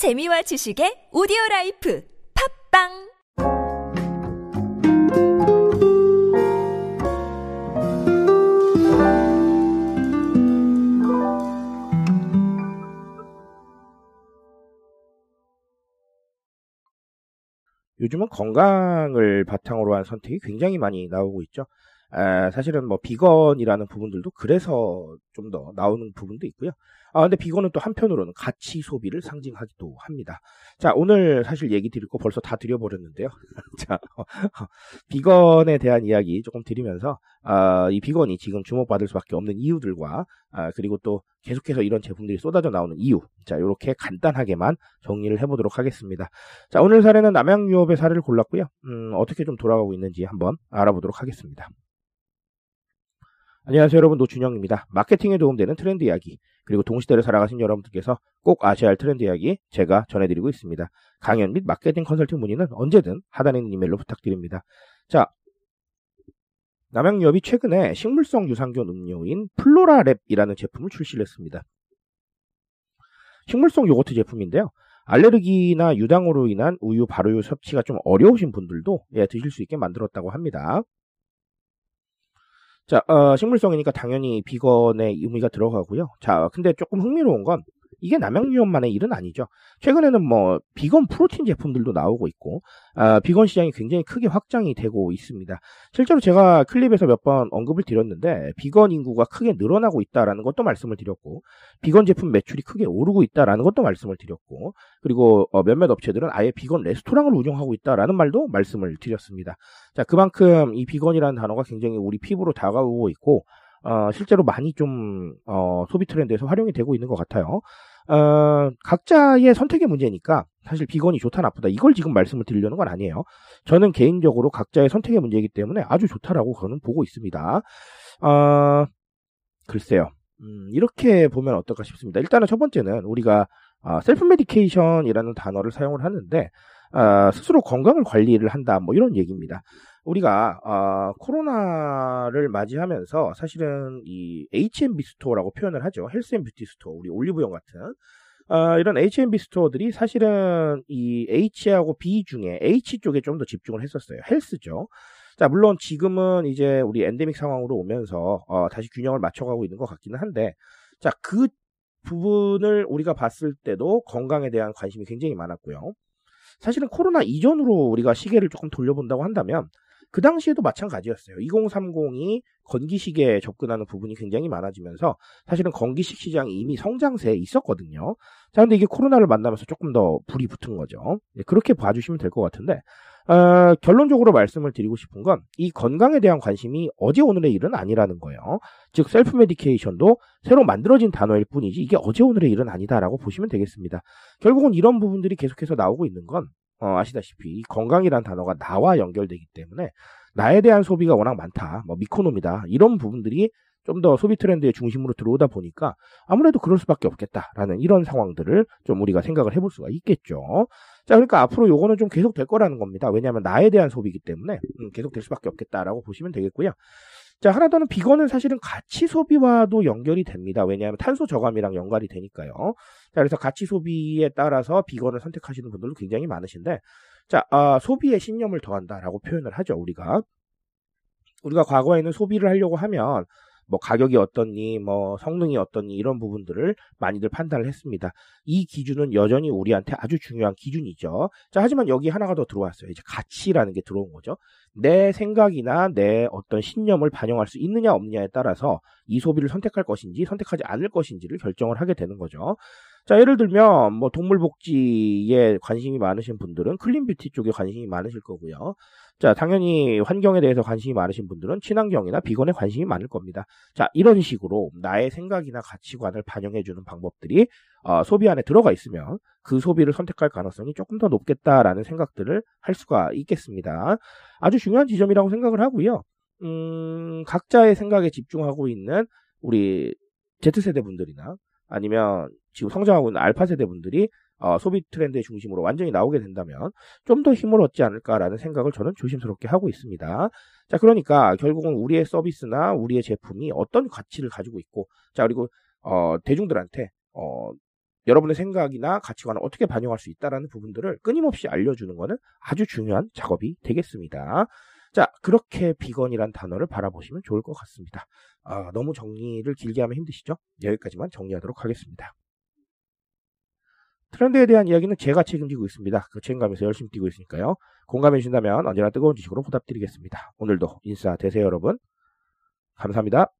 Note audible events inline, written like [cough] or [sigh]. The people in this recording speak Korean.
재미와 지식의 오디오 라이프 팟빵 요즘은 건강을 바탕으로 한 선택이 굉장히 많이 나오고 있죠. 아, 사실은 뭐 비건이라는 부분들도 그래서 좀 더 나오는 부분도 있고요. 아, 근데 비건은 또 한편으로는 가치 소비를 상징하기도 합니다. 자, 오늘 사실 얘기 드릴 거 벌써 다 드려버렸는데요. [laughs] 자, 비건에 대한 이야기 조금 드리면서, 아, 이 비건이 지금 주목받을 수밖에 없는 이유들과, 아, 그리고 또 계속해서 이런 제품들이 쏟아져 나오는 이유. 자, 이렇게 간단하게만 정리를 해보도록 하겠습니다. 자, 오늘 사례는 남양 유업의 사례를 골랐고요. 음, 어떻게 좀 돌아가고 있는지 한번 알아보도록 하겠습니다. 안녕하세요 여러분 노준영입니다. 마케팅에 도움되는 트렌드 이야기 그리고 동시대를 살아가신 여러분들께서 꼭 아셔야 할 트렌드 이야기 제가 전해드리고 있습니다. 강연 및 마케팅 컨설팅 문의는 언제든 하단에 있는 이메일로 부탁드립니다. 자 남양유업이 최근에 식물성 유산균 음료인 플로라랩이라는 제품을 출시를 했습니다. 식물성 요거트 제품인데요. 알레르기나 유당으로 인한 우유, 발효유 섭취가 좀 어려우신 분들도 예, 드실 수 있게 만들었다고 합니다. 자, 어, 식물성이니까 당연히 비건의 의미가 들어가고요. 자, 근데 조금 흥미로운 건 이게 남양유업만의 일은 아니죠. 최근에는 뭐 비건 프로틴 제품들도 나오고 있고 아, 비건 시장이 굉장히 크게 확장이 되고 있습니다. 실제로 제가 클립에서 몇 번 언급을 드렸는데 비건 인구가 크게 늘어나고 있다라는 것도 말씀을 드렸고 비건 제품 매출이 크게 오르고 있다라는 것도 말씀을 드렸고 그리고 어, 몇몇 업체들은 아예 비건 레스토랑을 운영하고 있다라는 말도 말씀을 드렸습니다. 자 그만큼 이 비건이라는 단어가 굉장히 우리 피부로 다가오고 있고 어, 실제로 많이 좀 어, 소비 트렌드에서 활용이 되고 있는 것 같아요. 어, 각자의 선택의 문제니까 사실 비건이 좋다 나쁘다 이걸 지금 말씀을 드리려는 건 아니에요. 저는 개인적으로 각자의 선택의 문제이기 때문에 아주 좋다라고 저는 보고 있습니다. 어, 글쎄요. 음, 이렇게 보면 어떨까 싶습니다. 일단은 첫 번째는 우리가 어, self medication이라는 단어를 사용을 하는데 어, 스스로 건강을 관리를 한다 뭐 이런 얘기입니다. 우리가 어, 코로나를 맞이하면서 사실은 이 H&B store라고 표현을 하죠. health and beauty store, 우리 올리브영 같은 어, 이런 H&B store들이 사실은 이 H하고 B 중에 H 쪽에 좀 더 집중을 했었어요. health죠. 자, 물론 지금은 이제 우리 엔데믹 상황으로 오면서 어, 다시 균형을 맞춰가고 있는 것 같기는 한데, 자, 그 부분을 우리가 봤을 때도 건강에 대한 관심이 굉장히 많았고요. 사실은 코로나 이전으로 우리가 시계를 조금 돌려본다고 한다면 그 당시에도 마찬가지였어요. 2030이 건기식에 접근하는 부분이 굉장히 많아지면서 사실은 건기식 시장이 이미 성장세에 있었거든요. 자, 근데 이게 코로나를 만나면서 조금 더 불이 붙은 거죠. 네, 그렇게 봐주시면 될 것 같은데, 어, 결론적으로 말씀을 드리고 싶은 건 이 건강에 대한 관심이 어제 오늘의 일은 아니라는 거예요. 즉, self medication도 새로 만들어진 단어일 뿐이지 이게 어제 오늘의 일은 아니다라고 보시면 되겠습니다. 결국은 이런 부분들이 계속해서 나오고 있는 건 어, 아시다시피 건강이란 단어가 나와 연결되기 때문에 나에 대한 소비가 워낙 많다. 뭐 meconomy다. 이런 부분들이 좀 더 소비 트렌드의 중심으로 들어오다 보니까 아무래도 그럴 수밖에 없겠다라는 이런 상황들을 좀 우리가 생각을 해볼 수가 있겠죠. 자, 그러니까 앞으로 요거는 좀 계속 될 거라는 겁니다. 왜냐하면 나에 대한 소비이기 때문에 음, 계속 될 수밖에 없겠다라고 보시면 되겠고요. 자, 하나 더는 비건은 사실은 가치 소비와도 연결이 됩니다. 왜냐하면 탄소 저감이랑 연관이 되니까요. 자, 그래서 가치 소비에 따라서 비건을 선택하시는 분들도 굉장히 많으신데, 자, 아, 소비에 신념을 더한다라고 표현을 하죠, 우리가. 우리가 과거에는 소비를 하려고 하면 뭐 가격이 어떻니, 뭐 성능이 어떻니 이런 부분들을 많이들 판단을 했습니다. 이 기준은 여전히 우리한테 아주 중요한 기준이죠. 자, 하지만 여기 하나가 더 들어왔어요. 이제 가치라는 게 들어온 거죠. 내 생각이나 내 어떤 신념을 반영할 수 있느냐 없느냐에 따라서 이 소비를 선택할 것인지 선택하지 않을 것인지를 결정을 하게 되는 거죠. 자, 예를 들면 뭐 동물 복지에 관심이 많으신 분들은 clean beauty 쪽에 관심이 많으실 거고요. 자, 당연히 환경에 대해서 관심이 많으신 분들은 친환경이나 비건에 관심이 많을 겁니다. 자, 이런 식으로 나의 생각이나 가치관을 반영해 주는 방법들이 어, 소비 안에 들어가 있으면 그 소비를 선택할 가능성이 조금 더 높겠다라는 생각들을 할 수가 있겠습니다. 아주 중요한 지점이라고 생각을 하고요. 음, 각자의 생각에 집중하고 있는 우리 Z세대 분들이나 아니면 지금 성장하고 있는 알파 세대 분들이 어, 소비 트렌드의 중심으로 완전히 나오게 된다면 좀 더 힘을 얻지 않을까라는 생각을 저는 조심스럽게 하고 있습니다. 자, 그러니까 결국은 우리의 서비스나 우리의 제품이 어떤 가치를 가지고 있고, 자, 그리고 어, 대중들한테 어, 여러분의 생각이나 가치관을 어떻게 반영할 수 있다라는 부분들을 끊임없이 알려주는 것은 아주 중요한 작업이 되겠습니다. 자, 그렇게 비건이란 단어를 바라보시면 좋을 것 같습니다. 아, 너무 정리를 길게 하면 힘드시죠? 여기까지만 정리하도록 하겠습니다. 트렌드에 대한 이야기는 제가 책임지고 있습니다. 그 책임감에서 열심히 뛰고 있으니까요. 공감해 주신다면 언제나 뜨거운 지식으로 보답드리겠습니다. 오늘도 인싸 되세요, 여러분. 감사합니다.